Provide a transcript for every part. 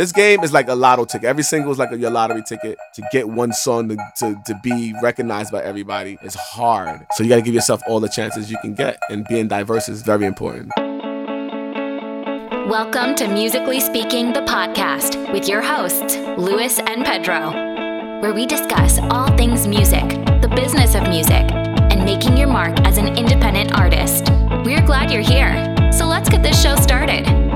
This game is like a lotto ticket. Every single is like a, your lottery ticket. To get one song to, to, to be recognized by everybody It's hard. So you got to give yourself all the chances you can get. And being diverse is very important. Welcome to Musically Speaking, the podcast with your hosts, Luis and Pedro, where we discuss all things music, the business of music, and making your mark as an independent artist. We're glad you're here. So let's get this show started.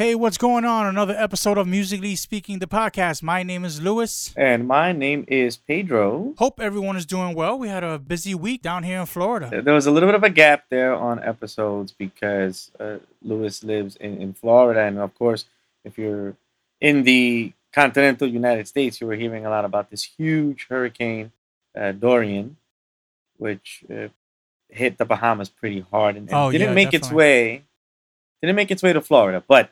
Hey, what's going on? Another episode of Musically Speaking, the podcast. My name is Lewis. And my name is Pedro. Hope everyone is doing well. We had a busy week down here in Florida. There was a little bit of a gap there on episodes because uh, Luis lives in, in Florida. And of course, if you're in the continental United States, you were hearing a lot about this huge hurricane, uh, Dorian, which uh, hit the Bahamas pretty hard and, and Oh, didn't yeah, make its way. Didn't make its way to Florida, but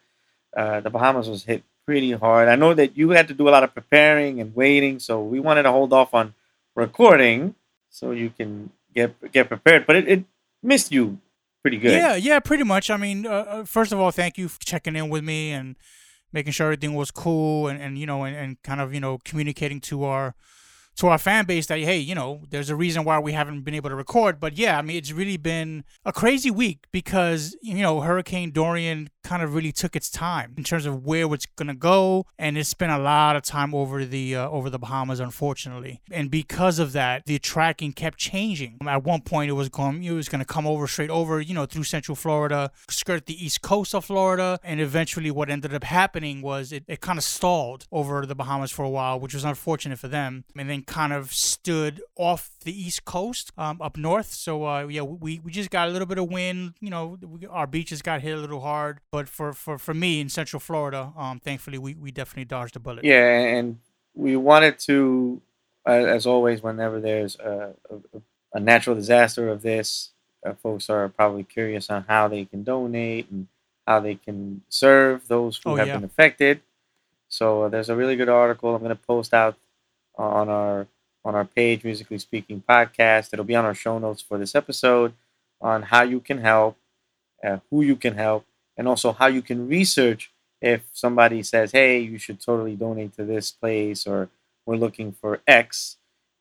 uh, the Bahamas was hit pretty hard. I know that you had to do a lot of preparing and waiting, so we wanted to hold off on recording so you can get get prepared. But it, it missed you pretty good. Yeah, yeah, pretty much. I mean, uh, uh, first of all, thank you for checking in with me and making sure everything was cool and, and you know, and, and kind of, you know, communicating to our to our fan base that hey, you know, there's a reason why we haven't been able to record. But yeah, I mean, it's really been a crazy week because you know Hurricane Dorian kind of really took its time in terms of where it's gonna go, and it spent a lot of time over the uh, over the Bahamas, unfortunately. And because of that, the tracking kept changing. At one point, it was going it was gonna come over straight over, you know, through Central Florida, skirt the east coast of Florida, and eventually, what ended up happening was it, it kind of stalled over the Bahamas for a while, which was unfortunate for them, and then kind of stood off the east coast um, up north. So uh, yeah, we, we just got a little bit of wind. You know, we, our beaches got hit a little hard, but for, for, for me in Central Florida, um, thankfully we, we definitely dodged a bullet. Yeah, and we wanted to, as always, whenever there's a, a, a natural disaster of this, uh, folks are probably curious on how they can donate and how they can serve those who Oh, have yeah. been affected. So uh, there's a really good article I'm going to post out on our on our page, musically speaking podcast. It'll be on our show notes for this episode on how you can help, uh, who you can help, and also how you can research if somebody says, "Hey, you should totally donate to this place," or "We're looking for X,"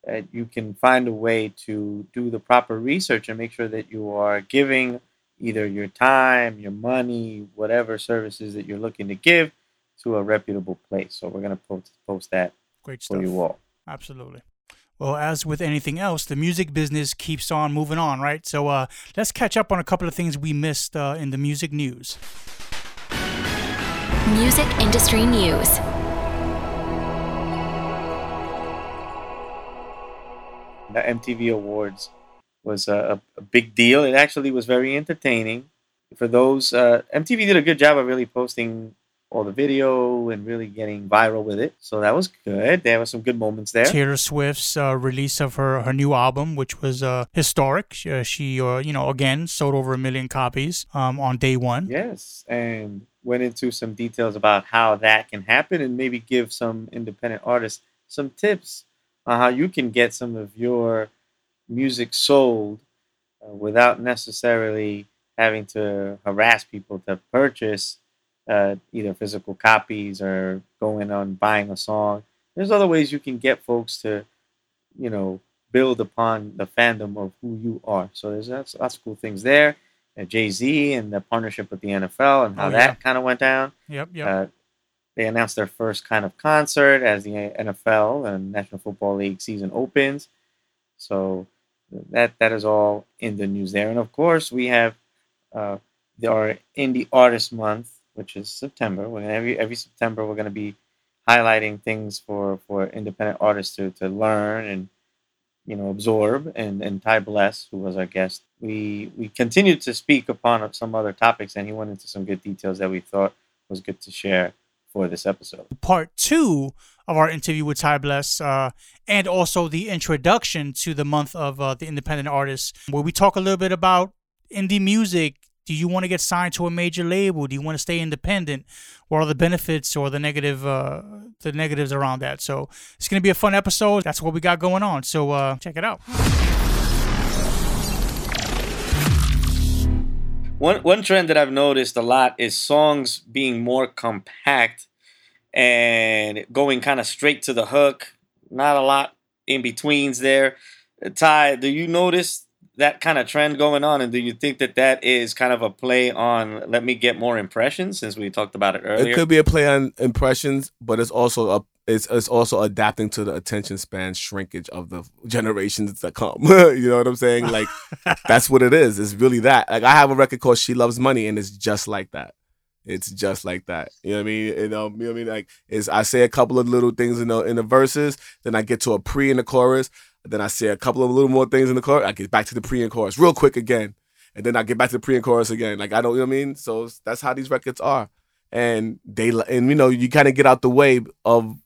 uh, you can find a way to do the proper research and make sure that you are giving either your time, your money, whatever services that you're looking to give to a reputable place. So we're gonna post post that Great for stuff. you all. Absolutely. Well, as with anything else, the music business keeps on moving on, right? So uh, let's catch up on a couple of things we missed uh, in the music news. Music industry news. the MTV Awards was a, a big deal. It actually was very entertaining. For those, uh, MTV did a good job of really posting all the video and really getting viral with it. So that was good. There were some good moments there. Taylor Swift's uh, release of her, her new album, which was uh, historic. She, uh, she uh, you know, again sold over a million copies um, on day one. Yes, and went into some details about how that can happen and maybe give some independent artists some tips on how you can get some of your music sold uh, without necessarily having to harass people to purchase uh, either physical copies or going on buying a song. There's other ways you can get folks to, you know, build upon the fandom of who you are. So there's lots, lots of cool things there. Uh, Jay Z and the partnership with the NFL and how Oh, that kind of went down. Yep, yep. Uh, they announced their first kind of concert as the NFL and National Football League season opens. So that that is all in the news there. And of course, we have uh, the, our Indie Artist Month, which is September. We're gonna, every every September we're going to be highlighting things for for independent artists to to learn and you know absorb. And and Ty Bless, who was our guest, we we continued to speak upon some other topics, and he went into some good details that we thought was good to share for this episode. part two of our interview with Ty Bless, uh, and also the introduction to the month of uh, the independent artists, where we talk a little bit about indie music. Do you want to get signed to a major label? Do you want to stay independent? What are the benefits or the negative, uh, the negatives around that? So it's gonna be a fun episode. That's what we got going on. So uh, check it out. One one trend that I've noticed a lot is songs being more compact and going kind of straight to the hook. Not a lot in betweens there. Ty, do you notice that kind of trend going on, and do you think that that is kind of a play on let me get more impressions since we talked about it earlier? It could be a play on impressions, but it's also a it's, it's also adapting to the attention span shrinkage of the generations that come. you know what I'm saying? Like that's what it is. It's really that. Like I have a record called She Loves Money, and it's just like that. It's just like that. You know what I mean? And, um, you know what I mean? Like is I say a couple of little things in the in the verses, then I get to a pre in the chorus, then I say a couple of little more things in the chorus. I get back to the pre and chorus real quick again, and then I get back to the pre and chorus again. Like I don't, you know what I mean? So that's how these records are, and they and you know you kind of get out the way of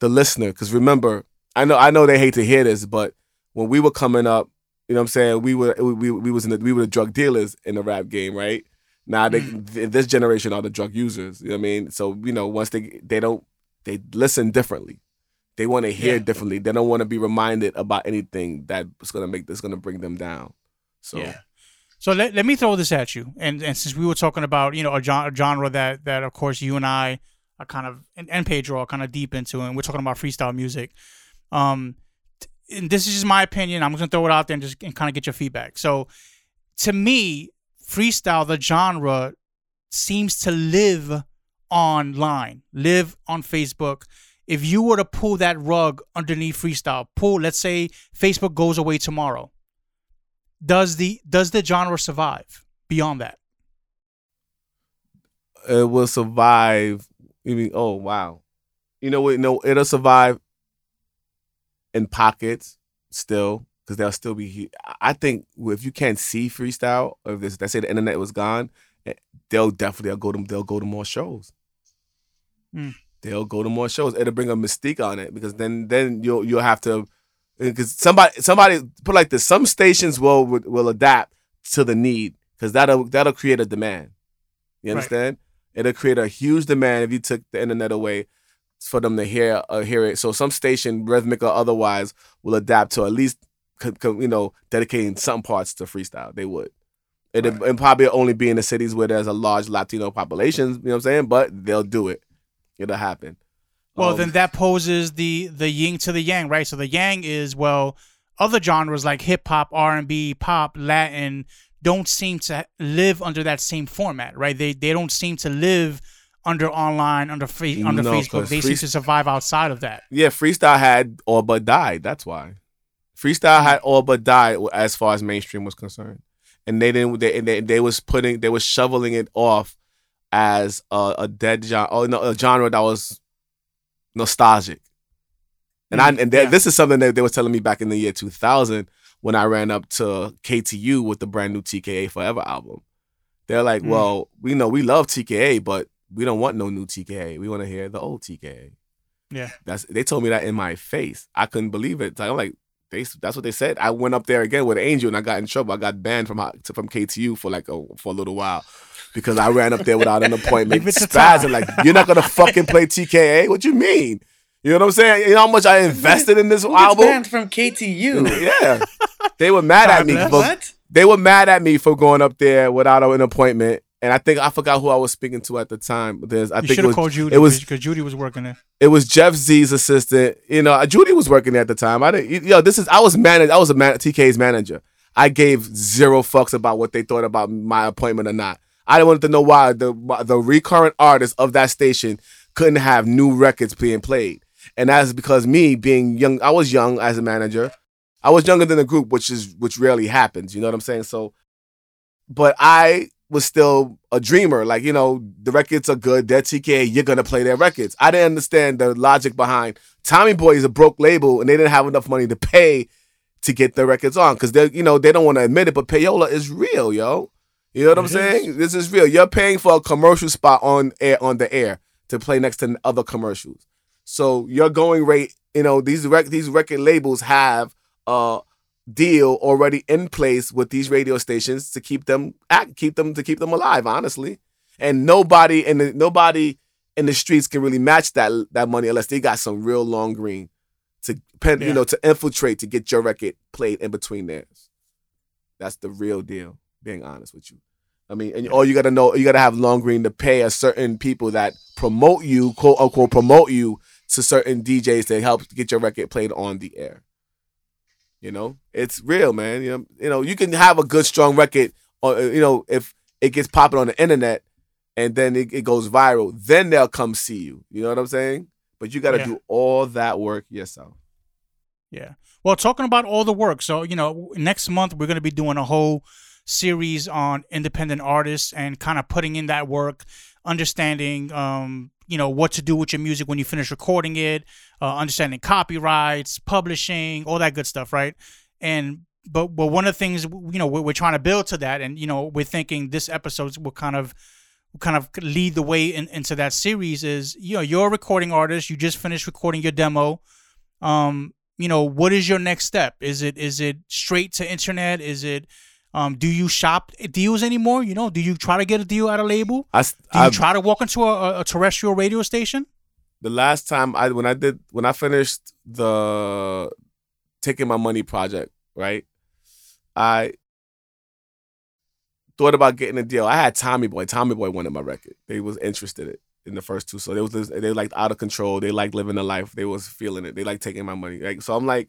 the listener because remember, I know I know they hate to hear this, but when we were coming up, you know what I'm saying? We were we, we, we was in the, we were the drug dealers in the rap game, right? Now they mm. this generation are the drug users. You know what I mean? So you know once they they don't they listen differently. They want to hear yeah. differently. They don't want to be reminded about anything that's gonna make that's gonna bring them down. So yeah. So let, let me throw this at you. And and since we were talking about you know a, genre, a genre that that of course you and I are kind of and, and Pedro are kind of deep into, and we're talking about freestyle music. Um, and this is just my opinion. I'm just gonna throw it out there and just and kind of get your feedback. So to me, freestyle the genre seems to live online, live on Facebook if you were to pull that rug underneath freestyle, pull, let's say Facebook goes away tomorrow, does the does the genre survive beyond that? It will survive. You mean, oh wow, you know what? No, it'll survive in pockets still because they'll still be. I think if you can't see freestyle, or if this, let's say the internet was gone, eh, they'll definitely they'll go to they'll go to more shows. Mm they'll go to more shows. It'll bring a mystique on it because then then you'll you'll have to because somebody somebody put like this. Some stations will will adapt to the need because that'll that'll create a demand. You understand? Right. It'll create a huge demand if you took the internet away for them to hear uh, hear it. So some station, rhythmic or otherwise, will adapt to at least you know dedicating some parts to freestyle. They would. It right. and probably only be in the cities where there's a large Latino population. You know what I'm saying? But they'll do it it'll happen. Well, um, then that poses the the yin to the yang, right? So the yang is well, other genres like hip hop, R and B, pop, Latin don't seem to live under that same format, right? They they don't seem to live under online, under fa- under no, Facebook. They free- seem to survive outside of that. Yeah, freestyle had all but died. That's why freestyle had all but died as far as mainstream was concerned, and they didn't. They they, they was putting they was shoveling it off as a, a dead genre, oh no, a genre that was nostalgic. And I mm, and they, yeah. this is something that they were telling me back in the year 2000 when I ran up to KTU with the brand new TKA Forever album. They're like, mm. "Well, we know we love TKA, but we don't want no new TKA. We want to hear the old TKA." Yeah, that's they told me that in my face. I couldn't believe it. I'm like, they, that's what they said. I went up there again with Angel and I got in trouble. I got banned from from KTU for like a for a little while because I ran up there without an appointment, spazzing like, "You're not gonna fucking play TKA? What you mean?" You know what I'm saying? You know how much I invested in this Who album? Banned from KTU. Yeah, they were mad at me. For, what? They were mad at me for going up there without an appointment. And I think I forgot who I was speaking to at the time. There's, I you think should have called Judy. It was because Judy was working there. It was Jeff Z's assistant. You know, Judy was working there at the time. I didn't. You know, this is I was managed. I was a man, TK's manager. I gave zero fucks about what they thought about my appointment or not. I didn't wanted to know why the the recurrent artists of that station couldn't have new records being played, and that's because me being young, I was young as a manager. I was younger than the group, which is which rarely happens. You know what I'm saying? So, but I was still a dreamer. Like you know, the records are good. They're TK. You're gonna play their records. I didn't understand the logic behind Tommy Boy is a broke label, and they didn't have enough money to pay to get their records on because they you know they don't want to admit it, but payola is real, yo. You know what it I'm is. saying? This is real. You're paying for a commercial spot on air on the air to play next to other commercials. So your going rate, you know, these rec- these record labels have a deal already in place with these radio stations to keep them act, keep them to keep them alive. Honestly, and nobody in the nobody in the streets can really match that that money unless they got some real long green to pen, yeah. you know, to infiltrate to get your record played in between theirs. That's the real deal being honest with you. I mean, and all you gotta know, you gotta have Long Green to pay a certain people that promote you, quote unquote, promote you to certain DJs to help get your record played on the air. You know, it's real, man. You know, you know, you can have a good, strong record, or uh, you know, if it gets popping on the internet, and then it, it goes viral, then they'll come see you. You know what I'm saying? But you got to Yeah. do all that work yourself. Yeah. Well, talking about all the work. So, you know, next month we're going to be doing a whole series on independent artists and kind of putting in that work, understanding, um, you know, what to do with your music when you finish recording it, uh, understanding copyrights, publishing, all that good stuff, right? And but but one of the things you know we're, we're trying to build to that, and you know we're thinking this episode will kind of will kind of lead the way in, into that series. Is you know you're a recording artist, you just finished recording your demo. Um, you know what is your next step is it is it straight to internet is it um do you shop deals anymore you know do you try to get a deal at a label I, do you I- try to walk into a, a terrestrial radio station the last time I when I did when I finished the taking my money project, right? I thought about getting a deal. I had Tommy Boy. Tommy Boy wanted my record. They was interested in, in the first two. So they was they liked out of control. They liked living the life. They was feeling it. They liked taking my money. Like so I'm like,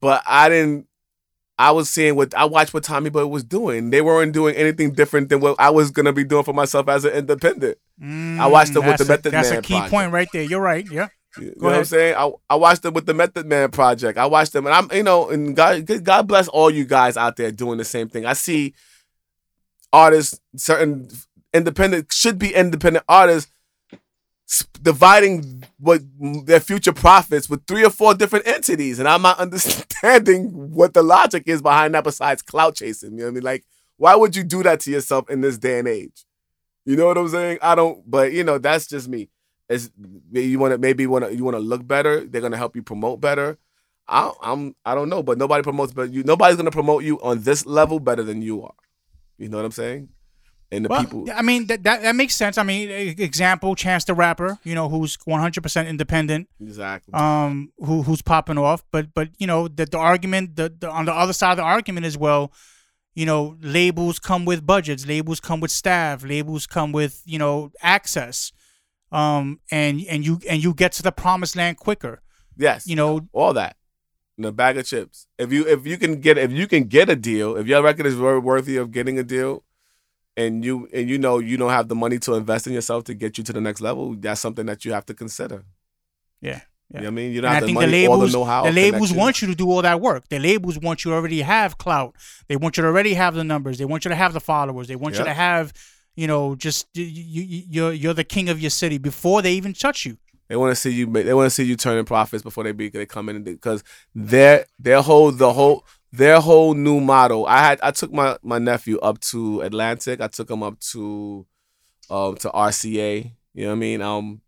but I didn't I was seeing what I watched what Tommy Boy was doing. They weren't doing anything different than what I was gonna be doing for myself as an independent. I watched them with Mm, the a- Method that's Man That's a key project. point right there you're right yeah You know Go what I'm saying? I, I watched them with the Method Man project. I watched them, and I'm you know, and God God bless all you guys out there doing the same thing. I see artists, certain independent should be independent artists, dividing what their future profits with three or four different entities, and I'm not understanding what the logic is behind that. Besides clout chasing, you know what I mean? Like, why would you do that to yourself in this day and age? You know what I'm saying? I don't, but you know, that's just me. It's you want to maybe want to you want to look better. They're gonna help you promote better. I, I'm I don't know, but nobody promotes but you. Nobody's gonna promote you on this level better than you are. You know what I'm saying? And the well, people, I mean that, that that makes sense I mean example Chance the Rapper you know who's 100% independent exactly. um who who's popping off but but you know the, the argument the, the on the other side of the argument as well you know labels come with budgets labels come with staff labels come with you know access um and and you and you get to the promised land quicker yes, you know all that. In a bag of chips. If you if you can get if you can get a deal, if your record is wor- worthy of getting a deal, and you and you know you don't have the money to invest in yourself to get you to the next level, that's something that you have to consider. yeah You know what I mean? You don't And I have the think the money, all labels, the know-how. the labels want you to do all that work. The labels want you to already have clout. They want you to already have the numbers. They want you to have the followers. They want you to have, you know, just you, you, you're you're the king of your city before they even touch you. They want to see you. They want to see you turning profits before they be they come in because their their whole the whole their whole new model. I had I took my my nephew up to Atlantic. I took him up to um to RCA. You know what I mean? Um,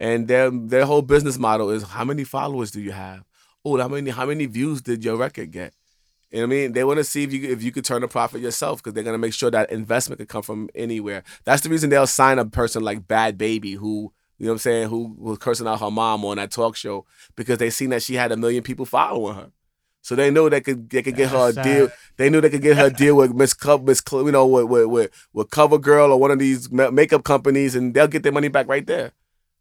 and their their whole business model is how many followers do you have? Oh, how many how many views did your record get? You know what I mean? They want to see if you if you could turn a profit yourself because they're gonna make sure that investment could come from anywhere. That's the reason they'll sign a person like Bhad Bhabie who you know what I'm saying, who was cursing out her mom on that talk show because they seen that she had a million people following her. So they knew they could they could get her a That's deal. They knew they could get her a deal with Miss Co- Miss Cl- you know with with with, with CoverGirl or one of these ma- makeup companies, and they'll get their money back right there.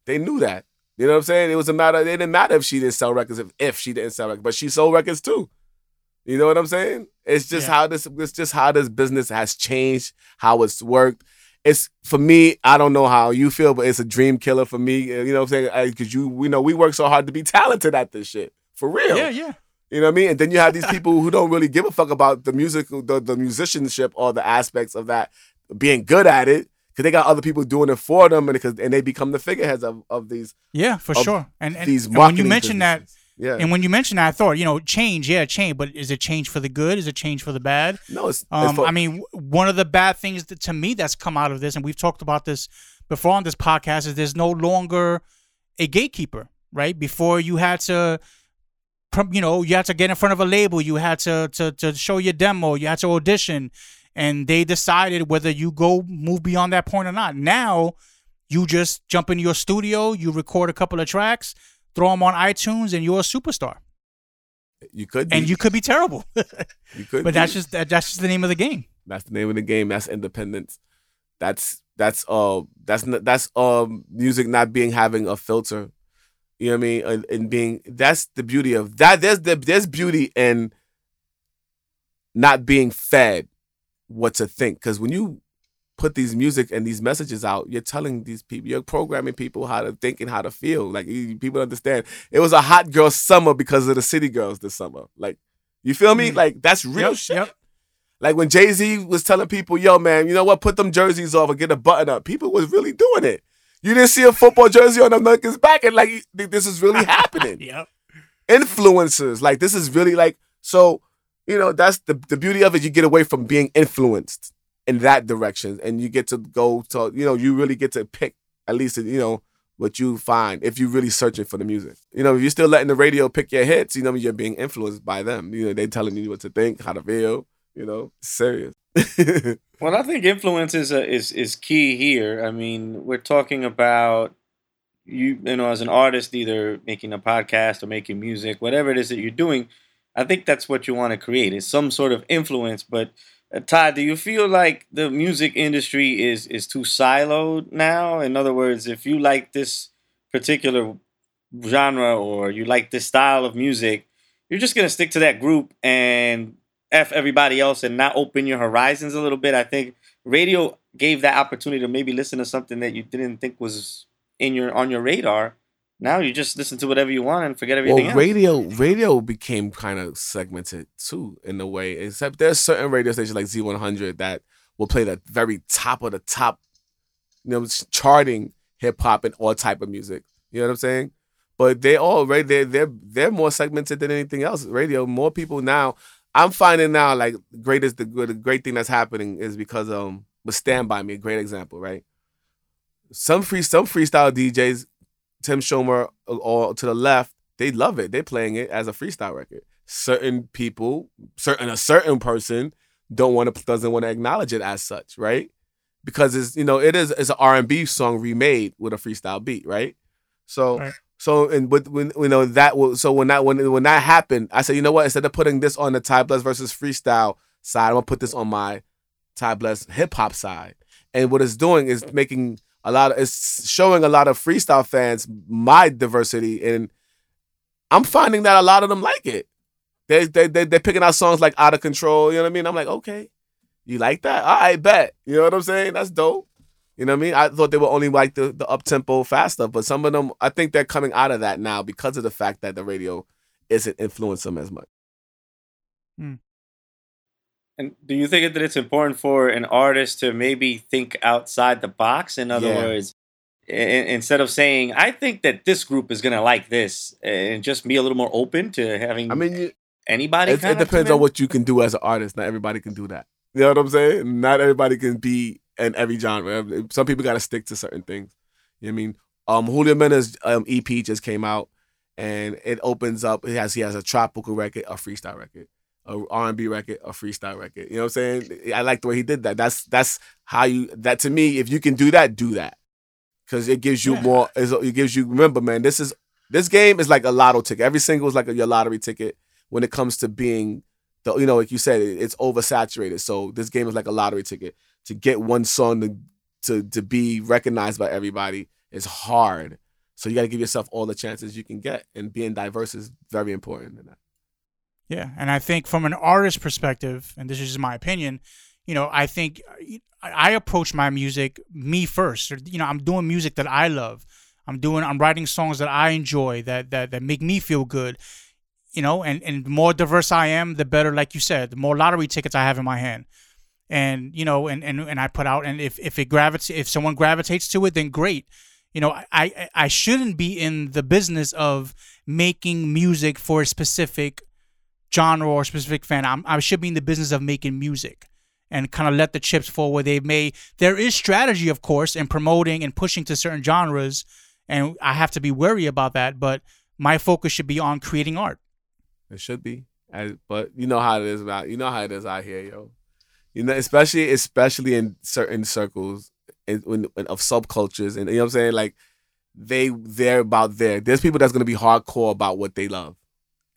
They knew that. You know what I'm saying? It was a matter. It didn't matter if she didn't sell records, if, if she didn't sell records, but she sold records too. You know what I'm saying? It's just Yeah. how this. It's just how this business has changed, how it's worked. It's for me. I don't know how you feel, but it's a dream killer for me. You know what I'm saying? Because you, we know, we work so hard to be talented at this shit for real. Yeah, yeah. You know what I mean? And then you have these people who don't really give a fuck about the music, the, the musicianship, or the aspects of that being good at it because they got other people doing it for them, and because and they become the figureheads of, of these Yeah, for sure. And, and, these and when you mention that, yeah, and when you mention that, I thought, you know, change, yeah, change, but is it change for the good? Is it change for the bad? no, it's, it's Um, for- I mean, w- one of the bad things that, to me that's come out of this, and we've talked about this before on this podcast, is there's no longer a gatekeeper, right? Before you had to, you know, you had to get in front of a label, you had to to to show your demo, you had to audition, and they decided whether you go move beyond that point or not. Now, you just jump in your studio, you record a couple of tracks, throw them on iTunes, and you're a superstar. you could, be, And you could be terrible, you could, but that's just that, that's just the name of the game. That's the name of the game. That's independence. That's that's uh that's that's um music not being having a filter. You know what I mean? And, and being that's the beauty of that. There's the there's beauty in not being fed what to think. Because when you put these music and these messages out, you're telling these people, you're programming people how to think and how to feel. Like people understand. It was a hot girl summer because of the city girls this summer. Like, you feel me? Mm. Like that's real Yep, shit. yep. Like when Jay Z was telling people, "Yo, man, you know what? Put them jerseys off and get a button up." People was really doing it. You didn't see a football jersey on niggas back, and like this is really happening Yep. influencers. Like this is really like so. You know that's the the beauty of it. You get away from being influenced in that direction, and you get to go to you know you really get to pick at least you know what you find if you're really searching for the music. You know if you're still letting the radio pick your hits, you know you're being influenced by them. You know they telling you what to think, how to feel. You know serious. Well, I think influence is a, is is key here. I mean, we're talking about you, you know, as an artist, either making a podcast or making music, whatever it is that you're doing. I think that's what you want to create is some sort of influence. But uh, Todd, do you feel like the music industry is is too siloed now? In other words, if you like this particular genre or you like this style of music, you're just gonna stick to that group and f everybody else and not open your horizons a little bit. I think radio gave that opportunity to maybe listen to something that you didn't think was in your on your radar. Now you just listen to whatever you want and forget everything well, else. radio radio became kind of segmented too in a way. Except there's certain radio stations like Z100 that will play the very top of the top, you know, charting hip hop and all type of music. You know what I'm saying? But they all right they're they're they're more segmented than anything else. Radio, more people now. I'm finding now like greatest the good the great thing that's happening is because um with Stand By Me, a great example, right? Some free some freestyle DJs Tim Schumer or to the left, they love it. They're playing it as a freestyle record. Certain people, certain a certain person don't want to doesn't want to acknowledge it as such, right? Because it's you know it is it's an R and B song remade with a freestyle beat, right? So Right. So and with when you know that will so when that when when that happened, I said you know what instead of putting this on the Ty Bless versus freestyle side, I'm gonna put this on my Ty Bless hip hop side. And what it's doing is making a lot of it's showing a lot of freestyle fans my diversity and I'm finding that a lot of them like it. They they they they're picking out songs like Out of Control, you know what I mean? I'm like, okay, you like that? Right, bet. You know what I'm saying? That's dope. You know what I mean? I thought they were only like the the up tempo fast stuff, but some of them I think they're coming out of that now because of the fact that the radio isn't influencing them as much. Hmm. And do you think that it's important for an artist to maybe think outside the box? In other Yeah. words, i- instead of saying, "I think that this group is gonna like this," and just be a little more open to having I mean, you, anybody. it, it kinda depends on what you can do as an artist. Not everybody can do that. You know what I'm saying? Not everybody can be in every genre. Some people got to stick to certain things. You know what I mean? Um, Julio Mendes um, EP just came out, and it opens up. It has he has a tropical record, a freestyle record, a R&B record, a freestyle record. You know what I'm saying? I like the way he did that. That's that's how you. That to me, if you can do that, do that, because it gives you Yeah. more. It gives you. Remember, man, this is this game is like a lotto ticket. Every single is like a, your lottery ticket when it comes to being the you know like you said it- it's oversaturated. So this game is like a lottery ticket. To get one song to to to be recognized by everybody is hard. So you got to give yourself all the chances you can get, and being diverse is very important in that. Yeah, and I think from an artist perspective, and this is just my opinion, you know, I think I approach my music me first. You know, I'm doing music that I love. I'm doing I'm writing songs that I enjoy that that that make me feel good. You know, and and the more diverse I am, the better. Like you said, the more lottery tickets I have in my hand. And you know, and and, and I put out, and if if it gravitates, if someone gravitates to it, then great. You know, I, I shouldn't be in the business of making music for a specific genre or specific fan. I'm, I should be in the business of making music and kind of let the chips fall where they may. There is strategy, of course, in promoting and pushing to certain genres, and I have to be wary about that. But my focus should be on creating art. It should be, I, but you know how it is about you know how it is out here, yo. You know, especially especially in certain circles in, in, of subcultures, and you know what I'm saying. Like they they're about there. There's people that's gonna be hardcore about what they love.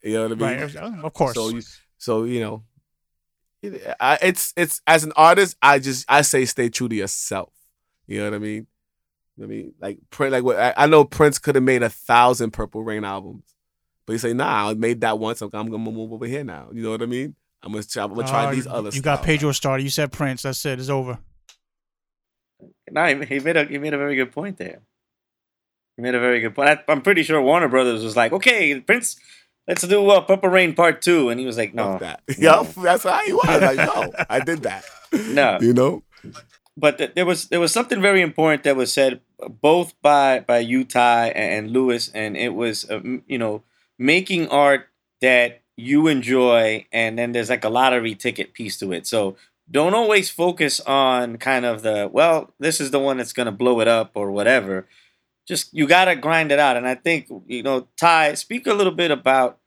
You know what I mean? Right? Of course. So you, so you know, It's it's as an artist, I just I say stay true to yourself. You know what I mean? I mean, like Prince, like what I, I know Prince could have made a thousand Purple Rain albums, but he say, nah, I made that once. I'm, I'm gonna move over here now. You know what I mean? I'm gonna try, I'm gonna try Uh, these other. You got styles. Pedro started. You said Prince. That's it. It's over. No, he, he made a he made a very good point there. He made a very good point. I, I'm pretty sure Warner Brothers was like, "Okay, Prince, let's do uh, Purple Rain Part 2. and he was like, "No, Fuck that. no. Yup, that's how he was. Like, no, I did that. No. you know. but th- there was there was something very important that was said both by by you Ty and, and Lewis, and it was uh, m- you know making art that you enjoy, and then there's like a lottery ticket piece to it. So don't always focus on kind of the well, this is the one that's gonna blow it up or whatever. Just you gotta grind it out, and I think you know Ty, speak a little bit about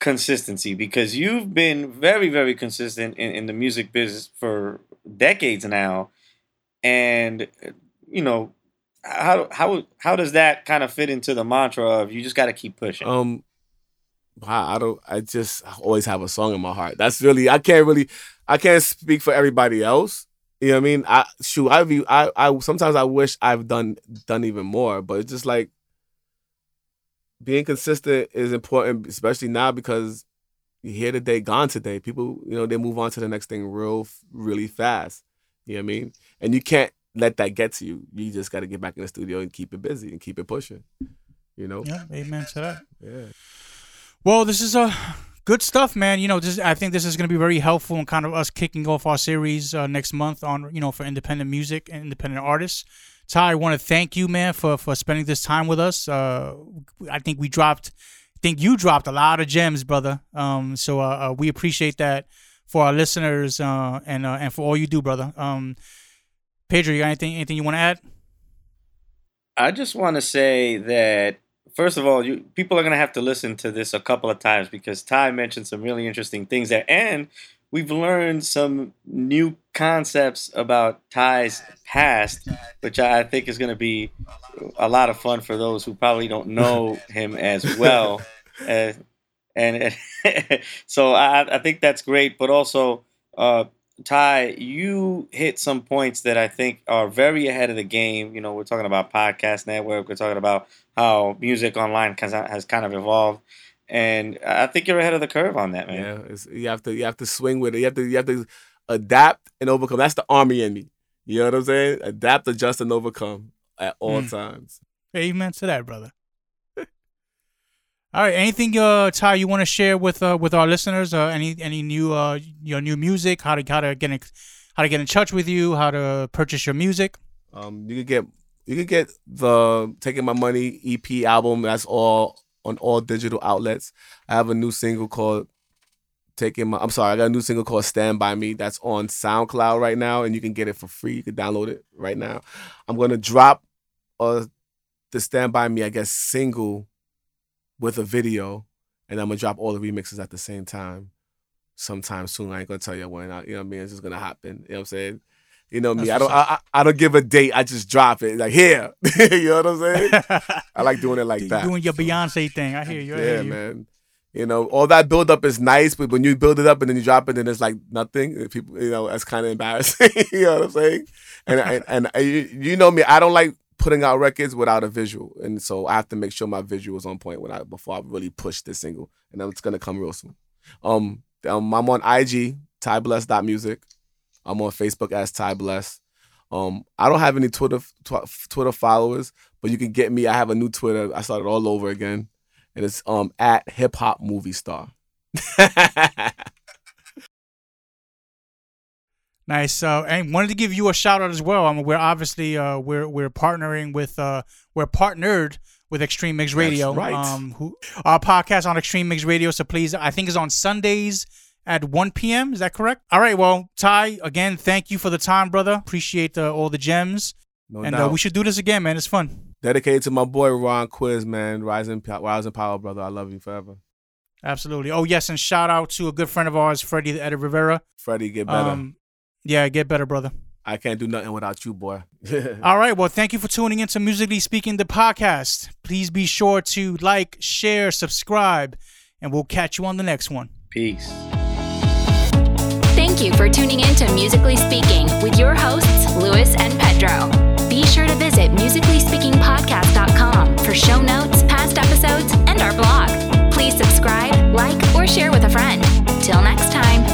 consistency because you've been very very consistent in, in the music business for decades now and you know how how how does that kind of fit into the mantra of you just got to keep pushing Um, wow, I don't. I just always have a song in my heart. That's really. I can't really. I can't speak for everybody else. You know what I mean? I shoot. I view. I. I sometimes I wish I've done done even more, but it's just like being consistent is important, especially now because you here today, gone today. People, you know, they move on to the next thing real, really fast. You know what I mean? And you can't let that get to you. You just got to get back in the studio and keep it busy and keep it pushing. You know? Yeah, amen to that. Yeah. Well, this is uh, good stuff, man. You know, this I think this is going to be very helpful in kind of us kicking off our series uh, next month on you know for independent music and independent artists. Ty, I want to thank you, man, for for spending this time with us. Uh, I think we dropped, I think you dropped a lot of gems, brother. Um, so uh, uh, we appreciate that for our listeners uh, and uh, and for all you do, brother. Um, Pedro, you got anything anything you want to add? i just want to say that first of all you people are going to have to listen to this a couple of times because ty mentioned some really interesting things there and we've learned some new concepts about ty's past which i think is going to be a lot of fun for those who probably don't know him as well Uh, and so I, I think that's great. But also, uh, Ty, you hit some points that I think are very ahead of the game. You know, we're talking about podcast network. We're talking about how music online has, has kind of evolved, and I think you're ahead of the curve on that, man. Yeah, it's, you have to you have to swing with it. You have to you have to adapt and overcome. That's the army in me. You know what I'm saying? Adapt, adjust, and overcome at all Mm. times. Amen to that, brother. All right. Anything, uh, Ty, you want to share with uh, with our listeners? Uh, any any new uh your new music? How to how to get in, how to get in touch with you? How to purchase your music? Um, you could get you could get the Taking My Money EP album. That's all on all digital outlets. I have a new single called Taking My. I'm sorry, I got a new single called Stand by Me. That's on SoundCloud right now, and you can get it for free. You can download it right now. I'm gonna drop uh the Stand by Me, I guess, single with a video, and I'm gonna drop all the remixes at the same time. Sometime soon. I ain't gonna tell you when. I, you know what I mean? It's just gonna happen. You know what I'm saying? You know me. That's I don't. I, I I don't give a date. I just drop it. Like here. you know what I'm saying? I like doing it like You that. doing your Beyonce thing. I hear you. I yeah, hear you. man. You know, all that build up is nice, but when you build it up and then you drop it, and it's like nothing. People, you know, that's kind of embarrassing. you know what I'm saying? And and, and, and you, you know me. I don't like putting out records without a visual, and so I have to make sure my visual is on point when I before I really push this single, and it's gonna come real soon. Um, um I'm on IG, tybless.music. I'm on Facebook as Ty Bless. Um, I don't have any Twitter tw- Twitter followers, but you can get me. I have a new Twitter. I started all over again, and it's um at Hip Hop Movie Star. Nice. Uh, and wanted to give you a shout out as well. I mean, we're obviously uh, we're we're partnering with uh, we're partnered with Extreme Mix Radio. right. Um, who our podcast on Extreme Mix Radio. So please, I think is on Sundays at 1 p.m. Is that correct? All right. Well, Ty, again, thank you for the time, brother. Appreciate uh, all the gems, No and uh, we should do this again, man. It's fun. Dedicated to my boy Ron Quiz, man. Rising, rising power, brother. I love you forever. Absolutely. Oh yes, and shout out to a good friend of ours, Freddie the Edit Rivera. Freddie, get better. Um, yeah, get better, brother. I can't do nothing without you, boy. All right. Well, thank you for tuning in to Musically Speaking, the podcast. Please be sure to like, share, subscribe, and we'll catch you on the next one. Peace. Thank you for tuning in to Musically Speaking with your hosts, Lewis and Pedro. Be sure to visit musicallyspeakingpodcast.com for show notes, past episodes, and our blog. Please subscribe, like, or share with a friend. Till next time.